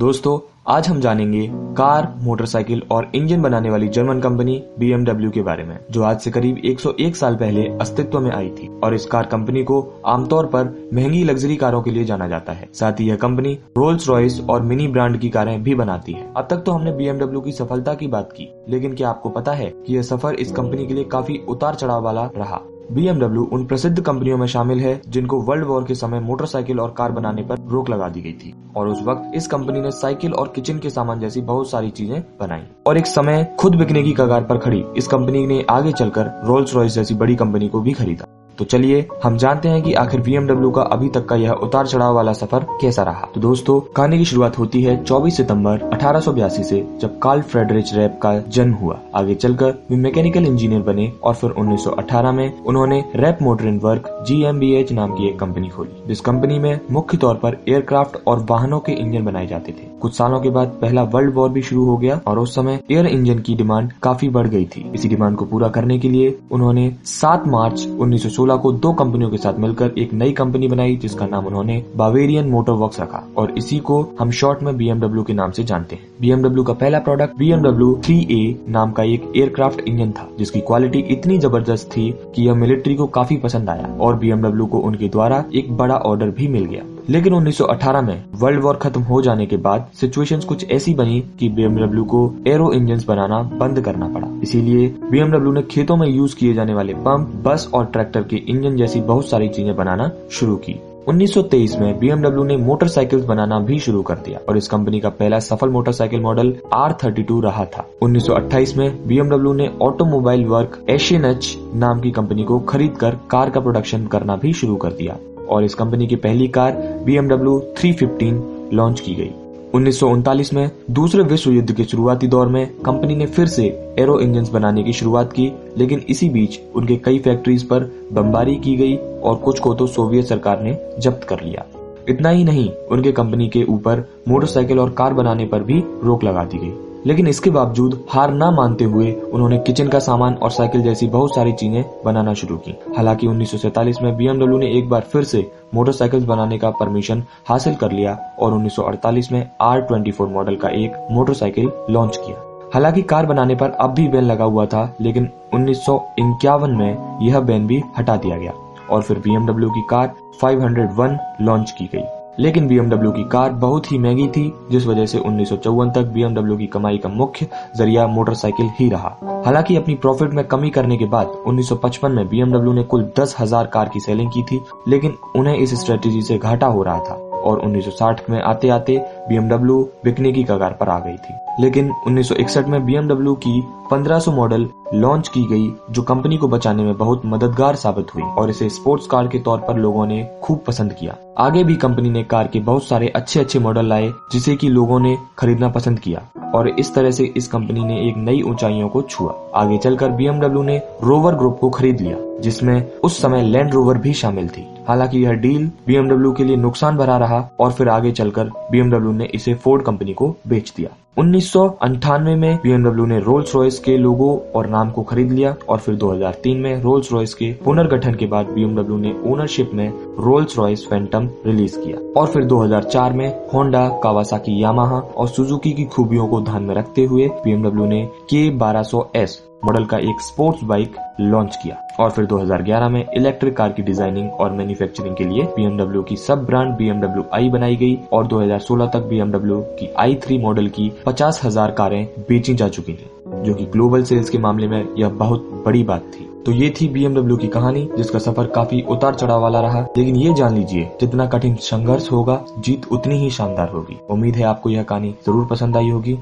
दोस्तों, आज हम जानेंगे कार, मोटरसाइकिल और इंजन बनाने वाली जर्मन कंपनी BMW के बारे में, जो आज से करीब 101 साल पहले अस्तित्व में आई थी। और इस कार कंपनी को आमतौर पर महँगी लग्जरी कारों के लिए जाना जाता है। साथ ही यह कंपनी रोल्स रॉयस और मिनी ब्रांड की कारें भी बनाती है। अब तक तो हमने BMW की सफलता की बात की, लेकिन क्या आपको पता है की यह सफ़र इस कंपनी के लिए काफ़ी उतार चढ़ाव वाला रहा? BMW उन प्रसिद्ध कंपनियों में शामिल है, जिनको वर्ल्ड वॉर के समय मोटरसाइकिल और कार बनाने पर रोक लगा दी गई थी। और उस वक्त इस कंपनी ने साइकिल और किचन के सामान जैसी बहुत सारी चीज़ें बनाई। और एक समय खुद बिकने की कगार पर खड़ी, इस कंपनी ने आगे चलकर रोल्स रॉयस जैसी बड़ी कंपनी को भी खरीदा। तो चलिए, हम जानते हैं कि आखिर BMW का अभी तक का यह उतार चढ़ाव वाला सफ़र कैसा रहा। तो दोस्तों, कहानी की शुरुआत होती है 24 सितंबर 1882 से जब कार्ल फ्रेडरिच रैप का जन्म हुआ। आगे चलकर वे मैकेनिकल इंजीनियर बने और फिर 1918 में उन्होंने रैप मोटर इन वर्क जीएमबीएच नाम की एक कंपनी खोली। जिस कंपनी में मुख्य तौर पर एयरक्राफ्ट और वाहनों के इंजन बनाए जाते थे। कुछ सालों के बाद पहला वर्ल्ड वॉर भी शुरू हो गया और उस समय एयर इंजन की डिमांड काफ़ी बढ़ गई थी। इसी डिमांड को पूरा करने के लिए उन्होंने 7 मार्च 1916 को दो कंपनियों के साथ मिलकर एक नई कंपनी बनाई, जिसका नाम उन्होंने बावेरियन मोटर वर्क रखा। और इसी को हम शॉर्ट में बीएमडब्ल्यू के नाम से जानते हैं। बीएमडब्ल्यू का पहला प्रोडक्ट बीएमडब्ल्यू थ्री ए नाम का एक एयरक्राफ्ट इंजन था, जिसकी क्वालिटी इतनी ज़बरदस्त थी कि यह मिलिट्री को काफ़ी पसंद आया और बीएमडब्ल्यू को उनके द्वारा एक बड़ा ऑर्डर भी मिल गया। लेकिन 1918 में वर्ल्ड वॉर खत्म हो जाने के बाद सिचुएशंस कुछ ऐसी बनी कि बीएमडब्ल्यू को एरो इंजन बनाना बंद करना पड़ा। इसीलिए बीएमडब्ल्यू ने खेतों में यूज़ किए जाने वाले पंप बस और ट्रैक्टर के इंजन जैसी बहुत सारी चीज़ें बनाना शुरू की। 1923 में बीएमडब्ल्यू ने मोटरसाइकिल्स बनाना भी शुरू कर दिया और इस कंपनी का पहला सफल मोटरसाइकिल मॉडल आर रहा था। 1928 में बीएमडब्ल्यू ने ऑटोमोबाइल वर्क एशियन नाम की कंपनी को खरीदकर कार का प्रोडक्शन करना भी शुरू कर दिया। और इस कंपनी की पहली कार बी एमडब्ल्यू लॉन्च की गई। उन्नीस सौ उनतालीस में दूसरे विश्व युद्ध के शुरुआती दौर में कंपनी ने फिर से एरो इंजन बनाने की शुरुआत की, लेकिन इसी बीच उनके कई फैक्ट्रीज पर बमबारी की गई और कुछ को तो सोवियत सरकार ने जब्त कर लिया। इतना ही नहीं, उनके कंपनी के ऊपर मोटरसाइकिल और कार बनाने पर भी रोक लगा दी गई। लेकिन इसके बावजूद हार न मानते हुए उन्होंने किचन का सामान और साइकिल जैसी बहुत सारी चीज़ें बनाना शुरू की। हालाँकि उन्नीस में बीएमडब्ल्यू ने एक बार फिर से मोटरसाइकिल बनाने का परमिशन हासिल कर लिया और 1948 में आर मॉडल का एक मोटरसाइकिल लॉन्च किया। हालाँकि कार बनाने पर अब भी बैन लगा हुआ था, लेकिन उन्नीस सौ इक्यावन में यह बैन भी हटा दिया गया और फिर बीएमडब्ल्यू की कार 501 लॉन्च की गई। लेकिन बीएमडब्ल्यू की कार बहुत ही महँगी थी, जिस वजह से उन्नीस सौ चौवन तक बीएमडब्ल्यू की कमाई का मुख्य ज़रिया मोटरसाइकिल ही रहा। हालाँकि अपनी प्रॉफिट में कमी करने के बाद 1955 में बीएमडब्ल्यू ने कुल दस हज़ार कार की सेलिंग की थी, लेकिन उन्हें इस स्ट्रेटेजी से घाटा हो रहा था। और 1960 में आते आते बीएमडब्ल्यू बिकने की कगार पर आ गई थी। लेकिन 1961 में बीएमडब्ल्यू की 1500 मॉडल लॉन्च की गई, जो कंपनी को बचाने में बहुत मददगार साबित हुई और इसे स्पोर्ट्स कार के तौर पर लोगों ने खूब पसंद किया। आगे भी कंपनी ने कार के बहुत सारे अच्छे अच्छे मॉडल लाए, जिसे की लोगों ने खरीदना पसंद किया और इस तरह से इस कंपनी ने एक नई ऊंचाइयों को छुआ। आगे चलकर बीएमडब्ल्यू ने रोवर ग्रुप को खरीद लिया, जिसमें उस समय लैंड रोवर भी शामिल थी। हालाँकि यह डील बीएमडब्ल्यू के लिए नुकसान भरा रहा और फिर आगे चलकर बीएमडब्ल्यू ने इसे फोर्ड कंपनी को बेच दिया। उन्नीस में बीएमडब्ल्यू ने रोल्स रॉयस के लोगो और नाम को खरीद लिया और फिर 2003 में रोल्स रॉयस के पुनर्गठन के बाद बीएमडब्ल्यू ने ओनरशिप में रोल्स रॉयस फैंटम रिलीज़ किया। और फिर 2004 में होंडा कावासाकी यामाहा और सुजुकी की खूबियों को ध्यान में रखते हुए बीएमडब्ल्यू ने के बारह मॉडल का एक स्पोर्ट्स बाइक लॉन्च किया। और फिर 2011 में इलेक्ट्रिक कार की डिज़ाइनिंग और मैन्युफैक्चरिंग के लिए बीएमडब्ल्यू की सब ब्रांड बीएमडब्ल्यू आई बनाई गई और 2016 तक बीएमडब्ल्यू की आई थ्री मॉडल की पचास हज़ार कारें बेची जा चुकी हैं, जो कि ग्लोबल सेल्स के मामले में यह बहुत बड़ी बात थी। तो ये थी बीएमडब्ल्यू की कहानी, जिसका सफ़र काफ़ी उतार चढ़ाव वाला रहा। लेकिन ये जान लीजिए, जितना कठिन संघर्ष होगा, जीत उतनी ही शानदार होगी। उम्मीद है आपको यह कहानी ज़रूर पसंद आई होगी।